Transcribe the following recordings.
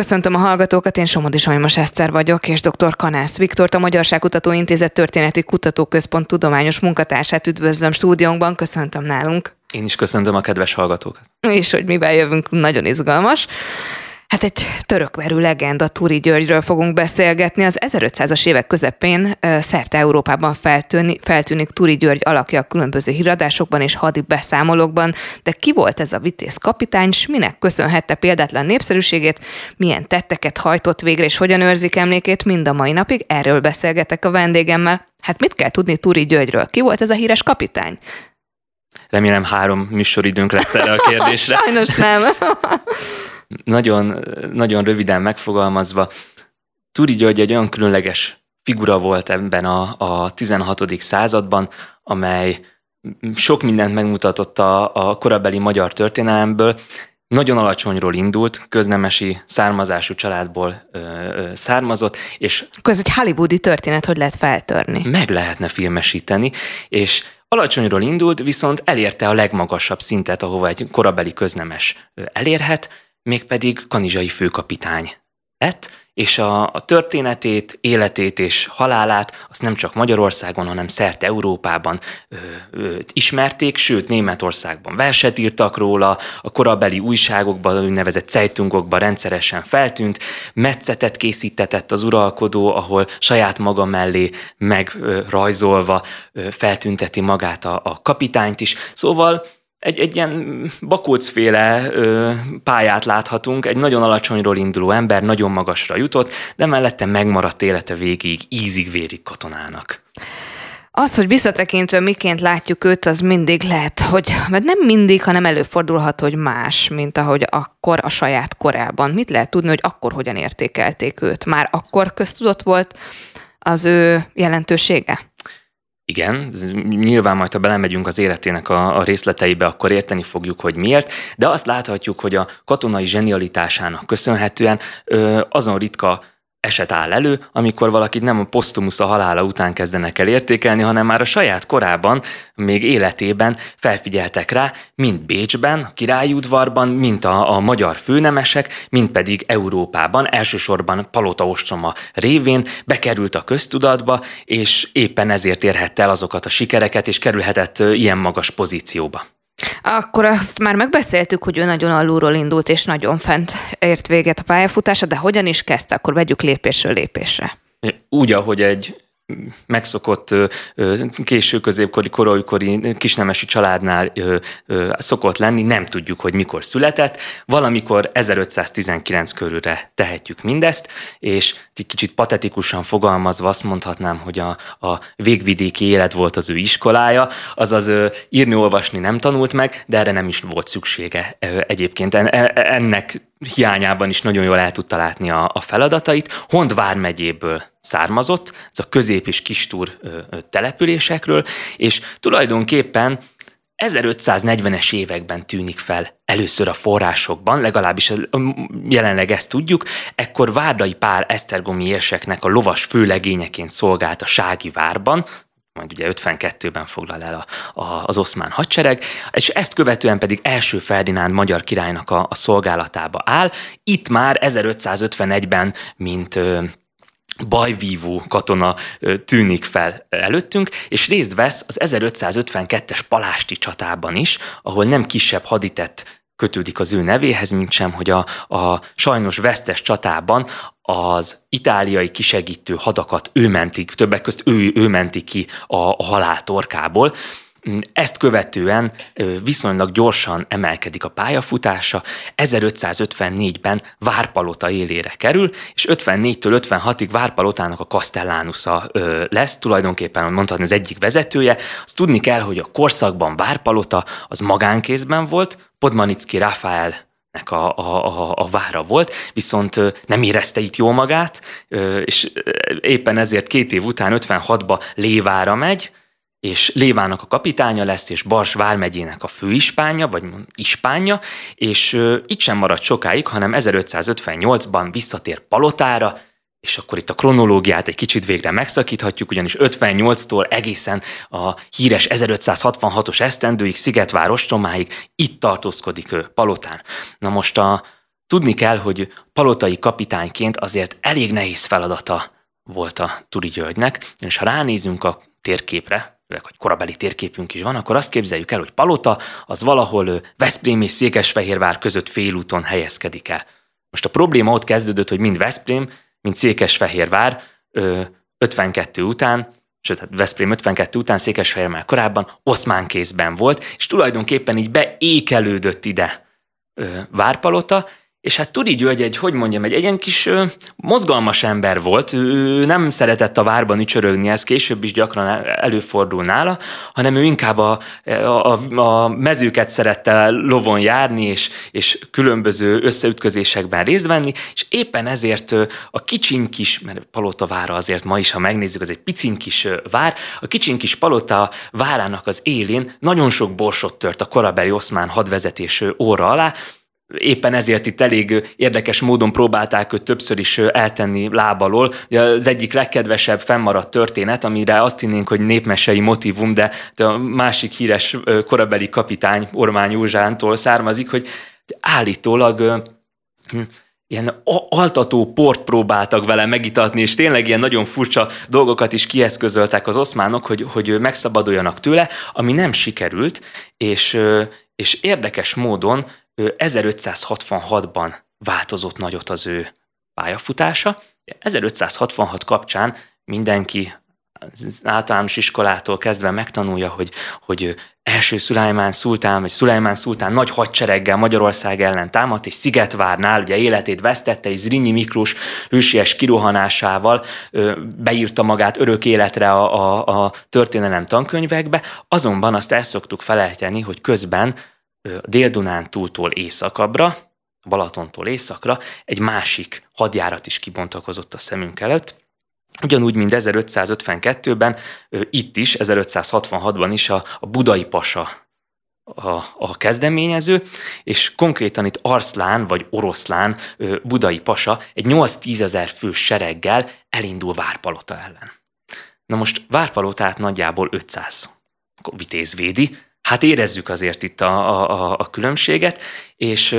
Köszöntöm a hallgatókat, én Somodi Sajmos Eszter vagyok, és dr. Kanász Viktort, a Magyarságkutató Intézet Történeti Kutatóközpont tudományos munkatársát üdvözlöm stúdiónkban, köszöntöm nálunk. Én is köszöntöm a kedves hallgatókat. És hogy mivel jövünk, nagyon izgalmas. Hát egy törökverű legenda Turi Györgyről fogunk beszélgetni. Az 1500-as évek közepén szerte Európában feltűni, feltűnik Turi György alakja a különböző híradásokban és hadi beszámolókban, de ki volt ez a vitéz kapitány, és minek köszönhette példátlan népszerűségét, milyen tetteket hajtott végre, és hogyan őrzik emlékét mind a mai napig, erről beszélgetek a vendégemmel. Hát mit kell tudni Turi Györgyről? Ki volt ez a híres kapitány? Remélem három műsoridőnk lesz erre a kérdésre. Sajnos nem. nagyon, nagyon röviden megfogalmazva, Turi György egy olyan különleges figura volt ebben a, a 16. században, amely sok mindent megmutatott a, a korabeli magyar történelemből, nagyon alacsonyról indult, köznemesi származású családból ö, ö, származott, és... Akkor ez egy hollywoodi történet, hogy lehet feltörni. Meg lehetne filmesíteni, és alacsonyról indult, viszont elérte a legmagasabb szintet, ahova egy korabeli köznemes elérhet, mégpedig kanizsai főkapitány lett, és a, a történetét, életét és halálát azt nem csak Magyarországon, hanem szerte Európában ö, ö, ismerték, sőt Németországban verset írtak róla, a korabeli újságokban, úgynevezett Zeitungokban rendszeresen feltűnt, metszetet készítetett az uralkodó, ahol saját maga mellé megrajzolva feltünteti magát a, a kapitányt is. Szóval egy, egy ilyen bakócféle ö, pályát láthatunk, egy nagyon alacsonyról induló ember nagyon magasra jutott, de mellette megmaradt élete végig, ízig-vérig katonának. Az, hogy visszatekintve miként látjuk őt, az mindig lehet, hogy, mert nem mindig, hanem előfordulhat, hogy más, mint ahogy akkor a saját korában. Mit lehet tudni, hogy akkor hogyan értékelték őt? Már akkor köztudott volt az ő jelentősége? Igen, nyilván majd, ha belemegyünk az életének a, a részleteibe, akkor érteni fogjuk, hogy miért, de azt láthatjuk, hogy a katonai zsenialitásának köszönhetően ö, azon ritka eset áll elő, amikor valakit nem a posztumusz a halála után kezdenek el értékelni, hanem már a saját korában, még életében felfigyeltek rá, mind Bécsben, a királyudvarban, mint a, a magyar főnemesek, mind pedig Európában, elsősorban Palota ostroma révén bekerült a köztudatba, és éppen ezért érhette el azokat a sikereket, és kerülhetett ilyen magas pozícióba. Akkor azt már megbeszéltük, hogy ő nagyon alulról indult, és nagyon fent ért véget a pályafutása, de hogyan is kezdte? Akkor vegyük lépésről lépésre. Úgy, ahogy egy megszokott késő középkori, korolykori kisnemesi családnál szokott lenni, nem tudjuk, hogy mikor született. Valamikor 1519 körülre tehetjük mindezt, és kicsit patetikusan fogalmazva azt mondhatnám, hogy a, a végvidéki élet volt az ő iskolája, azaz írni-olvasni nem tanult meg, de erre nem is volt szüksége egyébként. E, ennek hiányában is nagyon jól el tudta látni a, a feladatait. Hond vármegyéből származott, ez a közép- és kistúr településekről, és tulajdonképpen 1540-es években tűnik fel először a forrásokban, legalábbis jelenleg ezt tudjuk, ekkor Várdai Pál Esztergomi érseknek a lovas főlegényeként szolgált a Sági várban, majd ugye 52-ben foglal el a, a, az oszmán hadsereg, és ezt követően pedig első Ferdinánd magyar királynak a, a szolgálatába áll. Itt már 1551-ben, mint ö, bajvívó katona tűnik fel előttünk, és részt vesz az 1552-es Palásti csatában is, ahol nem kisebb haditett kötődik az ő nevéhez, mint sem, hogy a, a sajnos vesztes csatában az itáliai kisegítő hadakat ő mentik, többek közt ő, ő menti ki a, a halál torkából, ezt követően viszonylag gyorsan emelkedik a pályafutása, 1554-ben Várpalota élére kerül, és 54-től 56-ig Várpalotának a Castellánusza lesz, tulajdonképpen mondhatni az egyik vezetője. Azt tudni kell, hogy a korszakban Várpalota az magánkézben volt, Podmanicki Rafael nek a, a, a, vára volt, viszont nem érezte itt jól magát, és éppen ezért két év után 56-ba Lévára megy, és Lévának a kapitánya lesz, és Bars vármegyének a főispánja, vagy ispánja, és itt sem maradt sokáig, hanem 1558-ban visszatér Palotára, és akkor itt a kronológiát egy kicsit végre megszakíthatjuk, ugyanis 58-tól egészen a híres 1566-os esztendőig, Szigetvár ostromáig itt tartózkodik ő Palotán. Na most a tudni kell, hogy palotai kapitányként azért elég nehéz feladata volt a Turi Györgynek, és ha ránézünk a térképre, hogy korabeli térképünk is van, akkor azt képzeljük el, hogy Palota az valahol Veszprém és Székesfehérvár között félúton helyezkedik el. Most a probléma ott kezdődött, hogy mind Veszprém, mind Székesfehérvár 52 után, sőt, hát Veszprém 52 után Székesfehérvár korábban oszmán kézben volt, és tulajdonképpen így beékelődött ide Várpalota, és hát Turi György egy, hogy mondjam, egy ilyen kis ö, mozgalmas ember volt, ő nem szeretett a várban ücsörögni, ez később is gyakran előfordul nála, hanem ő inkább a, a, a mezőket szerette lovon járni, és, és különböző összeütközésekben részt venni, és éppen ezért a kicsin kis, mert Palota vára azért ma is, ha megnézzük, az egy picin kis vár, a kicsin kis Palota várának az élén nagyon sok borsot tört a korabeli oszmán hadvezetés óra alá, éppen ezért itt elég érdekes módon próbálták őt többször is eltenni lábalól. Az egyik legkedvesebb fennmaradt történet, amire azt hinnénk, hogy népmesei motivum, de a másik híres korabeli kapitány Ormány Józsántól származik, hogy állítólag hm, ilyen altató port próbáltak vele megitatni, és tényleg ilyen nagyon furcsa dolgokat is kieszközöltek az oszmánok, hogy, hogy megszabaduljanak tőle, ami nem sikerült, és, és érdekes módon 1566-ban változott nagyot az ő pályafutása. 1566 kapcsán mindenki az általános iskolától kezdve megtanulja, hogy, hogy első Szulajmán szultán, vagy Szulajmán szultán nagy hadsereggel Magyarország ellen támadt, és Szigetvárnál ugye életét vesztette, és Zrínyi Miklós hősies kirohanásával beírta magát örök életre a, a, a történelem tankönyvekbe, azonban azt el szoktuk felejteni, hogy közben Dél-Dunán túltól északabbra, Balatontól északra egy másik hadjárat is kibontakozott a szemünk előtt, Ugyanúgy, mint 1552-ben, itt is, 1566-ban is a, a budai pasa a, a kezdeményező, és konkrétan itt Arszlán vagy Oroszlán budai pasa egy 8-10 ezer fős sereggel elindul Várpalota ellen. Na most Várpalotát nagyjából 500 vitéz védi, hát érezzük azért itt a, a, a különbséget, és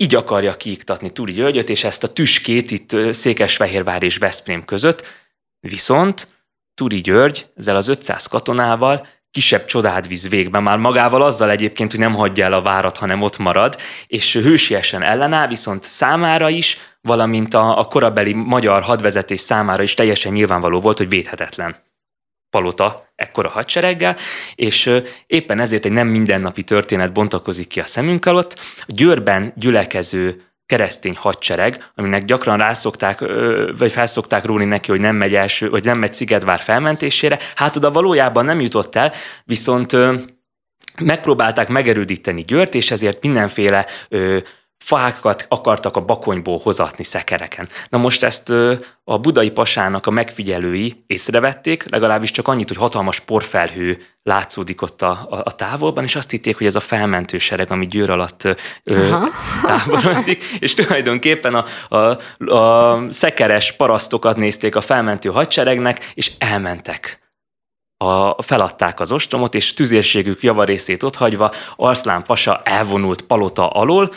így akarja kiiktatni Turi Györgyöt, és ezt a tüskét itt Székesfehérvár és Veszprém között, viszont Turi György ezzel az 500 katonával kisebb csodát víz végbe, már magával azzal egyébként, hogy nem hagyja el a várat, hanem ott marad, és hősiesen ellenáll, viszont számára is, valamint a, a korabeli magyar hadvezetés számára is teljesen nyilvánvaló volt, hogy védhetetlen palota ekkora hadsereggel, és éppen ezért egy nem mindennapi történet bontakozik ki a szemünk alatt. A Győrben gyülekező keresztény hadsereg, aminek gyakran rászokták, vagy felszokták róni neki, hogy nem megy első, vagy nem megy Szigetvár felmentésére, hát oda valójában nem jutott el, viszont megpróbálták megerődíteni Győrt, és ezért mindenféle fákat akartak a bakonyból hozatni szekereken. Na most ezt a budai pasának a megfigyelői észrevették, legalábbis csak annyit, hogy hatalmas porfelhő látszódik ott a, a, a távolban, és azt hitték, hogy ez a felmentő sereg, ami győr alatt táborozik, és tulajdonképpen a, a, a szekeres parasztokat nézték a felmentő hadseregnek, és elmentek a, feladták az ostromot, és tüzérségük javarészét otthagyva Arszlán Pasa elvonult palota alól,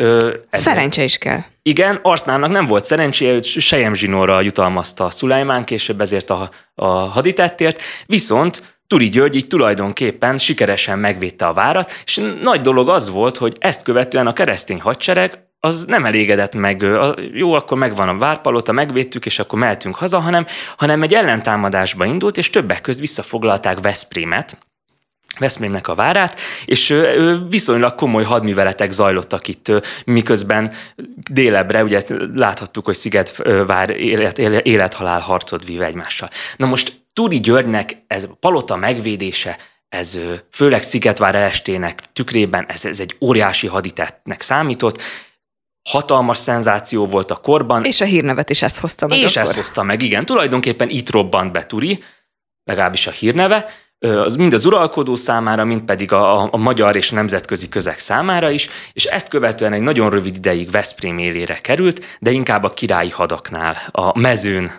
Ö, Szerencse is kell. Igen, Arsznának nem volt szerencséje, hogy Sejem zsinórra jutalmazta Szulajmán később ezért a, a haditettért, viszont Turi György így tulajdonképpen sikeresen megvédte a várat, és nagy dolog az volt, hogy ezt követően a keresztény hadsereg az nem elégedett meg, jó, akkor megvan a várpalota, megvédtük, és akkor mehetünk haza, hanem, hanem egy ellentámadásba indult, és többek között visszafoglalták Veszprémet, Veszprémnek a várát, és viszonylag komoly hadműveletek zajlottak itt, miközben délebbre, ugye láthattuk, hogy Szigetvár élet, élethalál harcot vív egymással. Na most Túri Györgynek ez a palota megvédése, ez főleg Szigetvár estének tükrében, ez, ez egy óriási haditettnek számított, hatalmas szenzáció volt a korban. És a hírnevet is ezt hozta meg. És akkor. ezt hozta meg, igen. Tulajdonképpen itt robbant be Turi, legalábbis a hírneve, az mind az uralkodó számára, mind pedig a, a magyar és nemzetközi közeg számára is, és ezt követően egy nagyon rövid ideig Veszprém élére került, de inkább a királyi hadaknál, a mezőn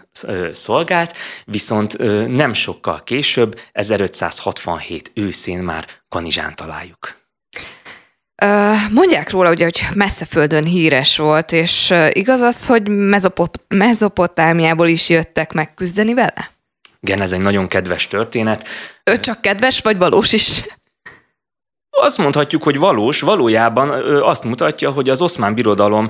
szolgált, viszont nem sokkal később, 1567 őszén már Kanizsán találjuk. Mondják róla, ugye, hogy messze földön híres volt, és igaz az, hogy Mezopot- Mezopotámiából is jöttek megküzdeni vele? Igen, ez egy nagyon kedves történet. Ő csak kedves, vagy valós is? Azt mondhatjuk, hogy valós, valójában azt mutatja, hogy az oszmán birodalom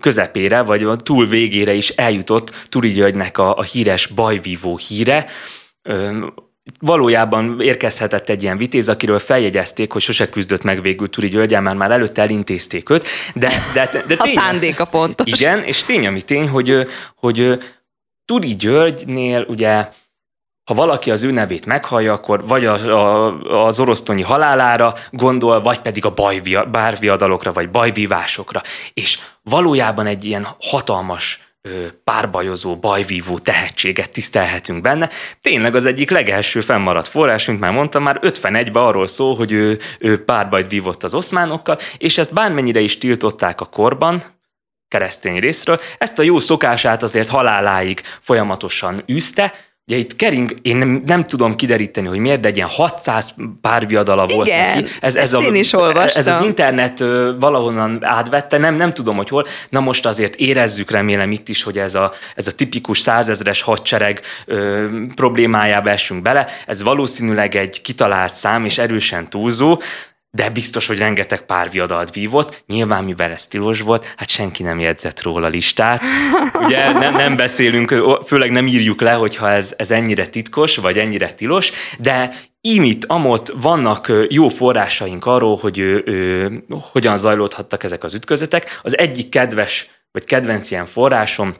közepére, vagy a túl végére is eljutott Turi Györgynek a, a híres bajvívó híre. Valójában érkezhetett egy ilyen vitéz, akiről feljegyezték, hogy sose küzdött meg végül Turi Györgyel, mert már előtte elintézték őt. De, de, de, de tény, a szándéka fontos. Igen, és tény, ami tény, hogy, hogy Turi Györgynél ugye ha valaki az ő nevét meghallja, akkor vagy a, a, az orosztonyi halálára gondol, vagy pedig a bajvia, bárviadalokra, vagy bajvívásokra. És valójában egy ilyen hatalmas párbajozó, bajvívó tehetséget tisztelhetünk benne. Tényleg az egyik legelső fennmaradt forrás, mint már mondtam, már 51-ben arról szól, hogy ő, ő párbajt vívott az oszmánokkal, és ezt bármennyire is tiltották a korban, keresztény részről, ezt a jó szokását azért haláláig folyamatosan űzte, Ugye itt kering, én nem, nem tudom kideríteni, hogy miért, de egy ilyen 600 párviadala volt Igen, neki. Ez, ez, a, én is olvastam. Ez az internet valahonnan átvette, nem, nem tudom, hogy hol. Na most azért érezzük remélem itt is, hogy ez a, ez a tipikus százezres hadsereg ö, problémájába esünk bele. Ez valószínűleg egy kitalált szám és erősen túlzó, de biztos, hogy rengeteg párviadalt vívott. Nyilván, mivel ez tilos volt, hát senki nem jegyzett róla listát. Ugye nem, nem beszélünk, főleg nem írjuk le, hogyha ez, ez ennyire titkos, vagy ennyire tilos, de imit, amott vannak jó forrásaink arról, hogy ő, ő, hogyan zajlódhattak ezek az ütközetek. Az egyik kedves, vagy kedvenc ilyen forrásom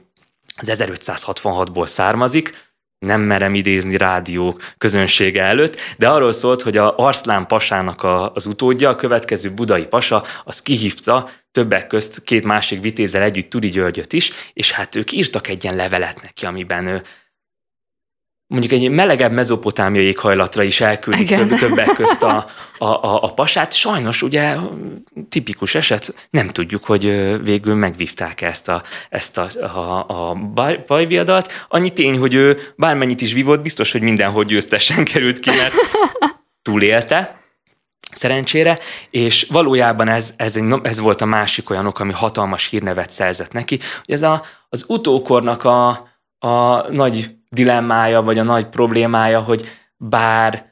az 1566-ból származik, nem merem idézni rádió közönsége előtt, de arról szólt, hogy a Arszlán pasának a, az utódja, a következő budai pasa, az kihívta többek közt két másik vitézzel együtt Turi Györgyöt is, és hát ők írtak egy ilyen levelet neki, amiben ő mondjuk egy melegebb mezopotámiai éghajlatra is elküldik több, többek közt a, a, a, a pasát. Sajnos ugye tipikus eset, nem tudjuk, hogy végül megvívták ezt a, ezt a, a, a bajviadalt. Annyi tény, hogy ő bármennyit is vívott, biztos, hogy mindenhol győztesen került ki, mert túlélte szerencsére, és valójában ez, ez, egy, ez volt a másik olyan ok, ami hatalmas hírnevet szerzett neki, hogy ez a, az utókornak a, a nagy dilemmája, vagy a nagy problémája, hogy bár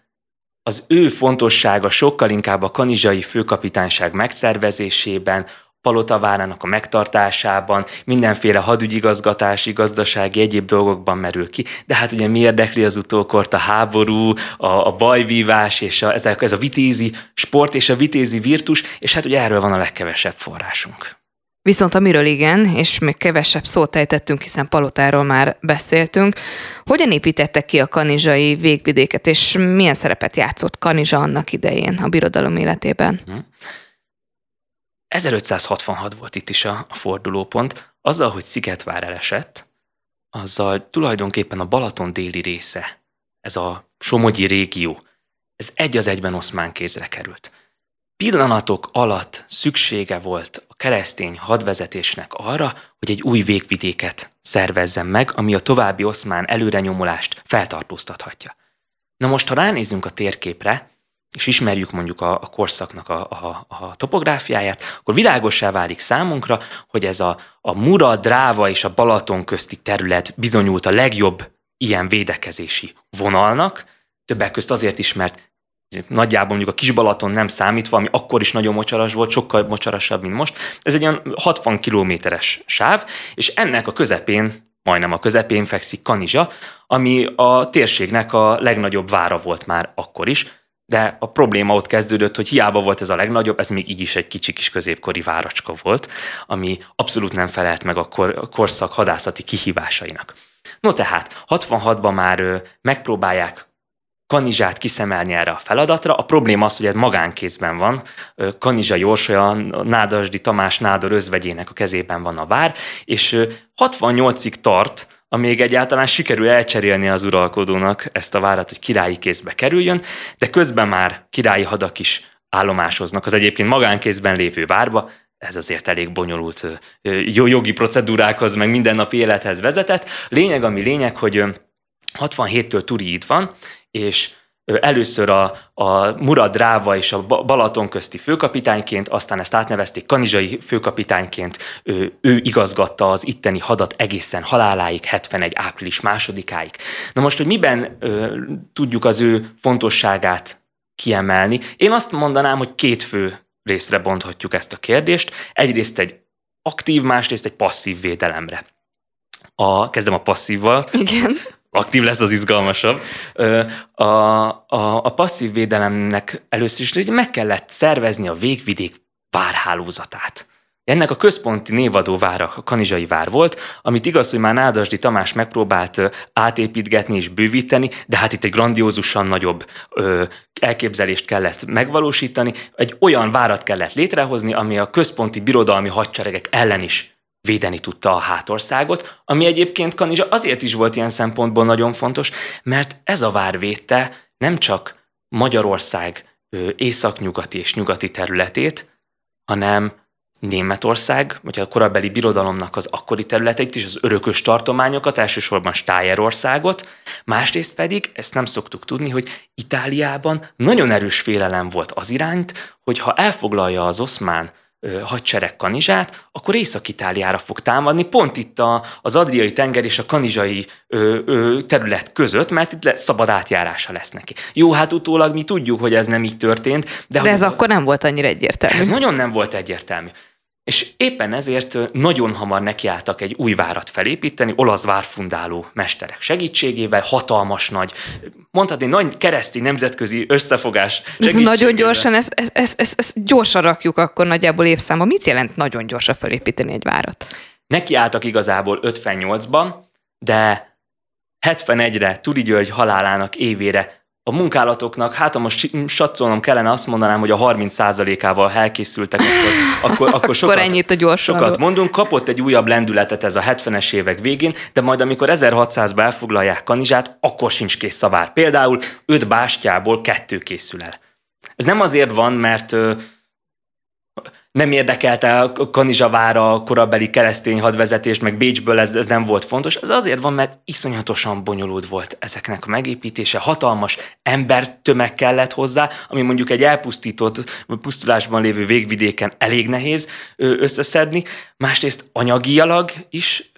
az ő fontossága sokkal inkább a kanizsai főkapitányság megszervezésében, Palotavárának a megtartásában, mindenféle hadügyigazgatási, gazdasági, egyéb dolgokban merül ki. De hát ugye mi érdekli az utókort a háború, a, a bajvívás, és a, ez, a, ez a vitézi sport és a vitézi virtus, és hát ugye erről van a legkevesebb forrásunk. Viszont amiről igen, és még kevesebb szót ejtettünk, hiszen Palotáról már beszéltünk, hogyan építettek ki a kanizsai végvidéket, és milyen szerepet játszott Kanizsa annak idején a birodalom életében? 1566 hm. volt itt is a, a fordulópont. Azzal, hogy Szigetvár elesett, azzal tulajdonképpen a Balaton déli része, ez a Somogyi régió, ez egy az egyben oszmán kézre került pillanatok alatt szüksége volt a keresztény hadvezetésnek arra, hogy egy új végvidéket szervezzen meg, ami a további oszmán előrenyomulást feltartóztathatja. Na most, ha ránézünk a térképre, és ismerjük mondjuk a, a korszaknak a, a, a topográfiáját, akkor világossá válik számunkra, hogy ez a, a Mura, Dráva és a Balaton közti terület bizonyult a legjobb ilyen védekezési vonalnak, többek közt azért is, mert nagyjából mondjuk a Kisbalaton nem számítva, ami akkor is nagyon mocsaras volt, sokkal mocsarasabb, mint most. Ez egy olyan 60 kilométeres sáv, és ennek a közepén, majdnem a közepén fekszik Kanizsa, ami a térségnek a legnagyobb vára volt már akkor is, de a probléma ott kezdődött, hogy hiába volt ez a legnagyobb, ez még így is egy kicsi kis középkori váracska volt, ami abszolút nem felelt meg a, kor, a korszak hadászati kihívásainak. No tehát, 66-ban már megpróbálják Kanizsát kiszemelni erre a feladatra. A probléma az, hogy ez magánkézben van. Kanizsa Jósolya, Nádasdi Tamás Nádor özvegyének a kezében van a vár, és 68-ig tart, amíg egyáltalán sikerül elcserélni az uralkodónak ezt a várat, hogy királyi kézbe kerüljön, de közben már királyi hadak is állomásoznak az egyébként magánkézben lévő várba, ez azért elég bonyolult jogi procedúrákhoz, meg mindennapi élethez vezetett. Lényeg, ami lényeg, hogy 67-től Turi itt van, és először a, a Murad Ráva és a Balaton közti főkapitányként, aztán ezt átnevezték kanizsai főkapitányként, ő, ő igazgatta az itteni hadat egészen haláláig, 71. április másodikáig. Na most, hogy miben ö, tudjuk az ő fontosságát kiemelni? Én azt mondanám, hogy két fő részre bonthatjuk ezt a kérdést. Egyrészt egy aktív, másrészt egy passzív védelemre. A, kezdem a passzívval. Igen aktív lesz, az izgalmasabb. A, a, a passzív védelemnek először is hogy meg kellett szervezni a végvidék várhálózatát. Ennek a központi névadó vára a Kanizsai vár volt, amit igaz, hogy már Nádasdi Tamás megpróbált átépítgetni és bővíteni, de hát itt egy grandiózusan nagyobb ö, elképzelést kellett megvalósítani. Egy olyan várat kellett létrehozni, ami a központi birodalmi hadseregek ellen is védeni tudta a hátországot, ami egyébként Kanizsa azért is volt ilyen szempontból nagyon fontos, mert ez a vár védte nem csak Magyarország északnyugati és nyugati területét, hanem Németország, vagy a korabeli birodalomnak az akkori területeit is, az örökös tartományokat, elsősorban Stájerországot, másrészt pedig, ezt nem szoktuk tudni, hogy Itáliában nagyon erős félelem volt az irányt, hogy ha elfoglalja az oszmán hadsereg Kanizsát, akkor Észak-Itáliára fog támadni, pont itt a, az Adriai tenger és a kanizsai ö, ö, terület között, mert itt le, szabad átjárása lesz neki. Jó, hát utólag mi tudjuk, hogy ez nem így történt. De, de ez hogy, akkor nem volt annyira egyértelmű. Ez nagyon nem volt egyértelmű. És éppen ezért nagyon hamar nekiálltak egy új várat felépíteni, olasz várfundáló mesterek segítségével, hatalmas nagy, mondhatni, nagy keresztény nemzetközi összefogás Ez nagyon gyorsan, ezt, ezt, ezt, ezt, ezt gyorsan rakjuk akkor nagyjából évszámba. Mit jelent nagyon gyorsan felépíteni egy várat? Nekiálltak igazából 58-ban, de 71-re Turi György halálának évére a munkálatoknak, hát ha most satszolnom kellene, azt mondanám, hogy a 30%-ával elkészültek, akkor, akkor, akkor sokat, akkor ennyit a gyorsan. sokat mondunk. Kapott egy újabb lendületet ez a 70-es évek végén, de majd amikor 1600-ba elfoglalják Kanizsát, akkor sincs kész szavár. Például öt bástyából kettő készül el. Ez nem azért van, mert nem érdekelte a Kanizsavára a korabeli keresztény hadvezetést, meg Bécsből ez, ez nem volt fontos. Ez azért van, mert iszonyatosan bonyolult volt ezeknek a megépítése, hatalmas tömeg kellett hozzá, ami mondjuk egy elpusztított, pusztulásban lévő végvidéken elég nehéz összeszedni. Másrészt anyagialag is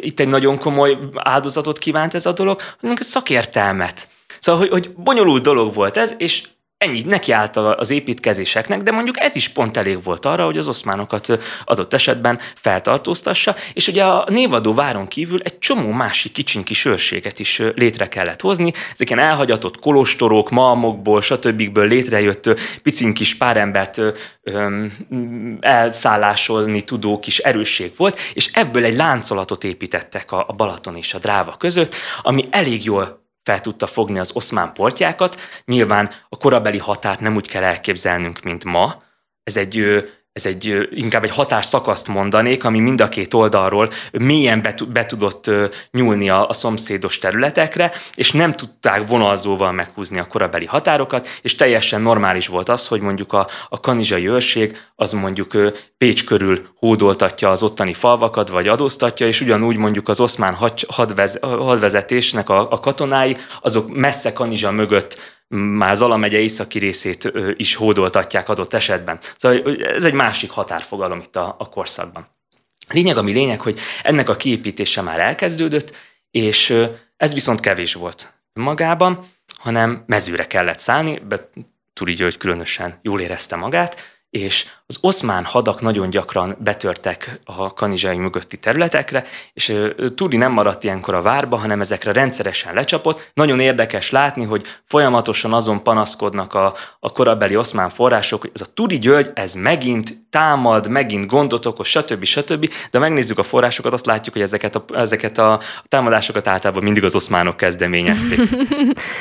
itt egy nagyon komoly áldozatot kívánt ez a dolog, hanem szakértelmet. Szóval, hogy, hogy bonyolult dolog volt ez, és Ennyi neki állt az építkezéseknek, de mondjuk ez is pont elég volt arra, hogy az oszmánokat adott esetben feltartóztassa, és ugye a névadó váron kívül egy csomó másik kicsinki őrséget is létre kellett hozni. Ezek ilyen elhagyatott kolostorok, malmokból, stb. létrejött picin kis pár elszállásolni tudó kis erősség volt, és ebből egy láncolatot építettek a Balaton és a Dráva között, ami elég jól fel tudta fogni az oszmán portjákat. Nyilván a korabeli határt nem úgy kell elképzelnünk, mint ma. Ez egy ez egy inkább egy határszakaszt mondanék, ami mind a két oldalról mélyen be, be tudott nyúlni a, a szomszédos területekre, és nem tudták vonalzóval meghúzni a korabeli határokat, és teljesen normális volt az, hogy mondjuk a, a kanizsai őrség az mondjuk Pécs körül hódoltatja az ottani falvakat, vagy adóztatja, és ugyanúgy mondjuk az oszmán hadvez, hadvezetésnek a, a katonái, azok messze Kanizsa mögött már Zala megye északi részét is hódoltatják adott esetben. Szóval ez egy másik határfogalom itt a, a korszakban. Lényeg, ami lényeg, hogy ennek a kiépítése már elkezdődött, és ez viszont kevés volt magában, hanem mezőre kellett szállni, Turi György különösen jól érezte magát, és az oszmán hadak nagyon gyakran betörtek a kanizsai mögötti területekre, és Turi nem maradt ilyenkor a várba, hanem ezekre rendszeresen lecsapott. Nagyon érdekes látni, hogy folyamatosan azon panaszkodnak a, a korabeli oszmán források, hogy ez a Turi György, ez megint támad, megint gondot okoz, stb. stb. De megnézzük a forrásokat, azt látjuk, hogy ezeket a, ezeket a támadásokat általában mindig az oszmánok kezdeményezték.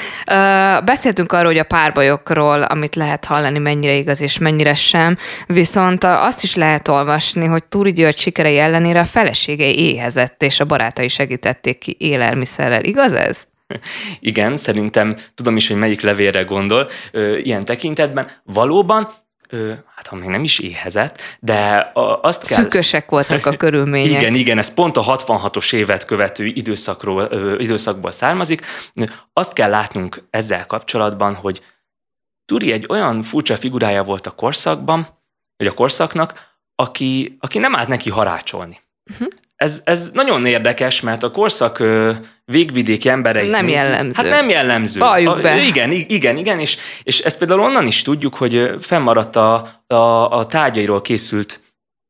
Beszéltünk arról, hogy a párbajokról, amit lehet hallani, mennyire igaz és mennyire sem, viszont azt is lehet olvasni, hogy Túri György sikerei ellenére a felesége éhezett, és a barátai segítették ki élelmiszerrel. Igaz ez? Igen, szerintem tudom is, hogy melyik levélre gondol ilyen tekintetben. Valóban hát ha még nem is éhezett, de azt kell... Szükösek voltak a körülmények. Igen, igen, ez pont a 66-os évet követő időszakról, időszakból származik. Azt kell látnunk ezzel kapcsolatban, hogy Turi egy olyan furcsa figurája volt a korszakban, vagy a korszaknak, aki, aki nem állt neki harácsolni. Uh-huh. Ez, ez nagyon érdekes, mert a korszak végvidéki emberei... Nem jellemző. Hát nem jellemző. Valljuk be. Igen, igen, igen, és, és ezt például onnan is tudjuk, hogy fennmaradt a, a, a tárgyairól készült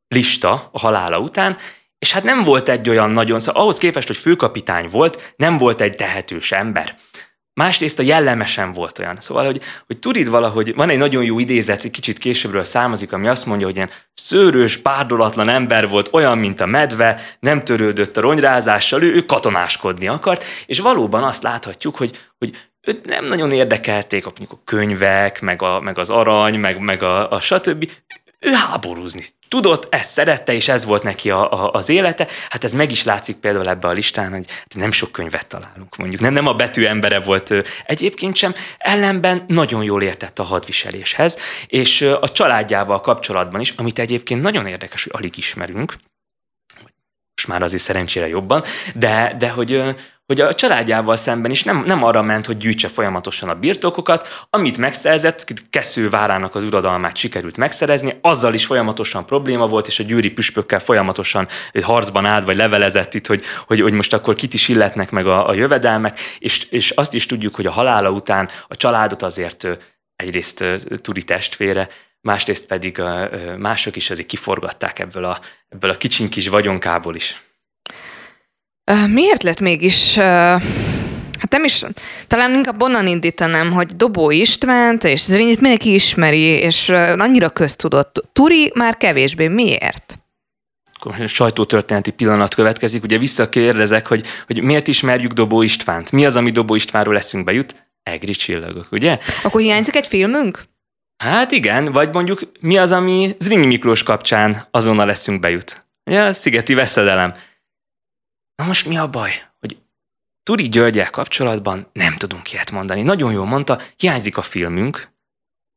lista a halála után, és hát nem volt egy olyan nagyon, szóval ahhoz képest, hogy főkapitány volt, nem volt egy tehetős ember. Másrészt a jellemesen volt olyan. Szóval, hogy, hogy Turid valahogy, van egy nagyon jó idézet, kicsit későbbről származik, ami azt mondja, hogy ilyen szőrös, párdolatlan ember volt, olyan, mint a medve, nem törődött a ronyrázással, ő, ő katonáskodni akart, és valóban azt láthatjuk, hogy, hogy őt nem nagyon érdekelték a, a könyvek, meg, a, meg az arany, meg, meg a, a stb ő háborúzni tudott, ezt szerette, és ez volt neki a, a, az élete. Hát ez meg is látszik például ebbe a listán, hogy hát nem sok könyvet találunk, mondjuk. Nem, nem a betű embere volt ő egyébként sem, ellenben nagyon jól értett a hadviseléshez, és a családjával kapcsolatban is, amit egyébként nagyon érdekes, hogy alig ismerünk, most már azért szerencsére jobban, de, de hogy, hogy a családjával szemben is nem, nem arra ment, hogy gyűjtse folyamatosan a birtokokat, amit megszerzett, Kesző várának az uradalmát sikerült megszerezni, azzal is folyamatosan probléma volt, és a gyűri püspökkel folyamatosan harcban állt, vagy levelezett itt, hogy, hogy, hogy most akkor kit is illetnek meg a, a jövedelmek, és, és azt is tudjuk, hogy a halála után a családot azért egyrészt Turi testvére, másrészt pedig mások is azért kiforgatták ebből a, ebből a kicsin kis vagyonkából is. Miért lett mégis, hát nem is, talán inkább onnan indítanám, hogy Dobó Istvánt és Zrényit mindenki ismeri, és annyira köztudott. Turi már kevésbé. Miért? sajtótörténeti pillanat következik. Ugye visszakérdezek, hogy, hogy miért ismerjük Dobó Istvánt? Mi az, ami Dobó Istvánról eszünkbe jut? Egri csillagok, ugye? Akkor hiányzik egy filmünk? Hát igen, vagy mondjuk mi az, ami Zrínyi Miklós kapcsán azonnal leszünk bejut. Ugye, a szigeti veszedelem. Na most mi a baj? Hogy Turi Györgyel kapcsolatban nem tudunk ilyet mondani. Nagyon jól mondta, hiányzik a filmünk,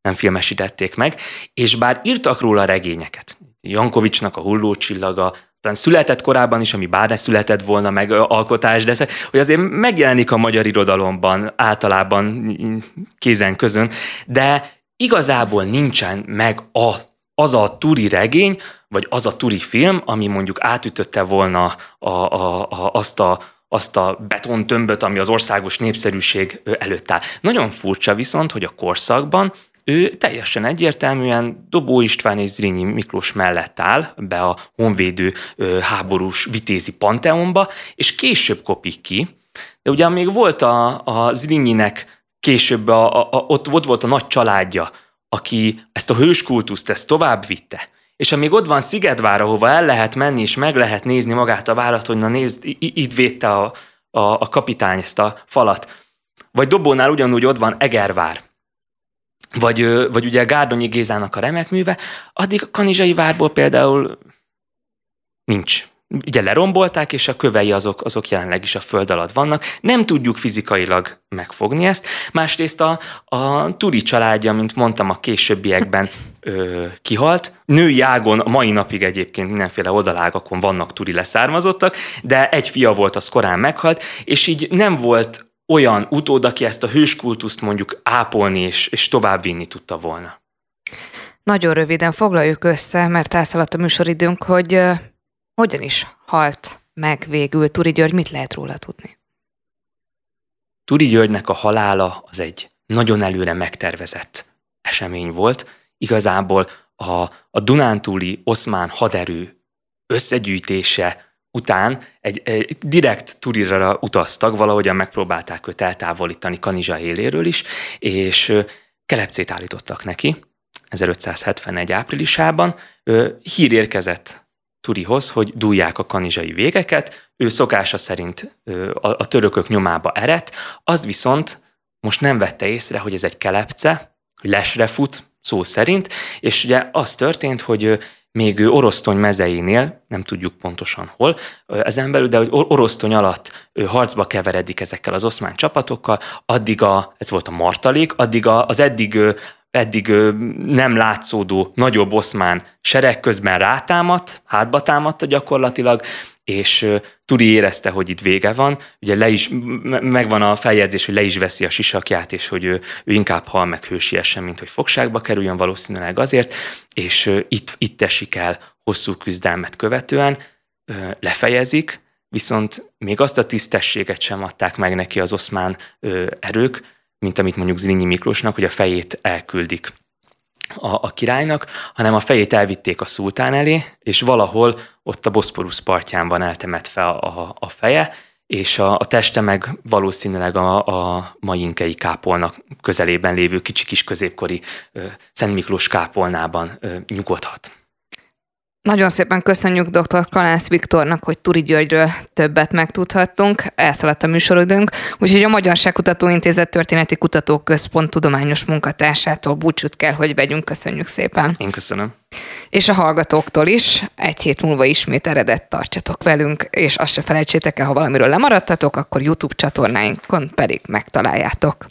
nem filmesítették meg, és bár írtak róla regényeket, Jankovicsnak a hullócsillaga, aztán született korábban is, ami bár ne született volna meg alkotás, de hogy azért megjelenik a magyar irodalomban általában kézen közön, de igazából nincsen meg a, az a turi regény, vagy az a turi film, ami mondjuk átütötte volna a, a, a, azt a azt a betontömböt, ami az országos népszerűség előtt áll. Nagyon furcsa viszont, hogy a korszakban ő teljesen egyértelműen Dobó István és Zrínyi Miklós mellett áll be a honvédő háborús vitézi panteonba, és később kopik ki. De ugye még volt a, a Zrínyinek később a, a, a, ott, ott volt a nagy családja, aki ezt a hőskultuszt ezt tovább vitte. És amíg ott van Szigetvár, ahova el lehet menni, és meg lehet nézni magát a várat, hogy na nézd, itt védte a, a, a kapitány ezt a falat. Vagy Dobónál ugyanúgy ott van Egervár, vagy, vagy ugye Gárdonyi Gézának a remek műve, addig a Kanizsai várból például nincs ugye lerombolták, és a kövei azok, azok jelenleg is a föld alatt vannak. Nem tudjuk fizikailag megfogni ezt. Másrészt a, a Turi családja, mint mondtam, a későbbiekben ö, kihalt. Női ágon mai napig egyébként mindenféle oldalágakon vannak Turi leszármazottak, de egy fia volt, az korán meghalt, és így nem volt olyan utód, aki ezt a hőskultuszt mondjuk ápolni és, és továbbvinni tudta volna. Nagyon röviden foglaljuk össze, mert elszaladt a műsoridőnk, hogy hogyan is halt meg végül Turi György? Mit lehet róla tudni? Turi Györgynek a halála az egy nagyon előre megtervezett esemény volt. Igazából a, a Dunántúli oszmán haderő összegyűjtése után egy, egy direkt turira utaztak, valahogyan megpróbálták őt eltávolítani Kanizsa éléről is, és kelepcét állítottak neki 1571 áprilisában. Hír érkezett Turihoz, hogy dúlják a kanizsai végeket, ő szokása szerint a, törökök nyomába erett, azt viszont most nem vette észre, hogy ez egy kelepce, lesre fut, szó szerint, és ugye az történt, hogy még ő Orosztony mezeinél, nem tudjuk pontosan hol, ezen belül, de hogy Orosztony alatt ő harcba keveredik ezekkel az oszmán csapatokkal, addig a, ez volt a martalék, addig a, az eddig eddig nem látszódó nagyobb oszmán sereg közben rátámadt, hátba támadta gyakorlatilag, és Turi érezte, hogy itt vége van. Ugye le is, megvan a feljegyzés, hogy le is veszi a sisakját, és hogy ő, ő inkább hal meg hősiesen, mint hogy fogságba kerüljön valószínűleg azért, és itt, itt esik el hosszú küzdelmet követően, lefejezik, viszont még azt a tisztességet sem adták meg neki az oszmán erők, mint amit mondjuk Zrínyi Miklósnak, hogy a fejét elküldik a, a királynak, hanem a fejét elvitték a szultán elé, és valahol ott a Boszporusz partján van eltemetve a, a, a feje, és a, a teste meg valószínűleg a, a mai inkei kápolnak közelében lévő kicsi kis középkori ö, Szent Miklós kápolnában ö, nyugodhat. Nagyon szépen köszönjük dr. Kalász Viktornak, hogy Turi Györgyről többet megtudhattunk. Elszaladt a műsorodőnk, úgyhogy a Magyarságkutató Intézet Történeti Kutatóközpont tudományos munkatársától búcsút kell, hogy vegyünk. Köszönjük szépen. Én köszönöm. És a hallgatóktól is. Egy hét múlva ismét eredet tartsatok velünk, és azt se felejtsétek el, ha valamiről lemaradtatok, akkor YouTube csatornáinkon pedig megtaláljátok.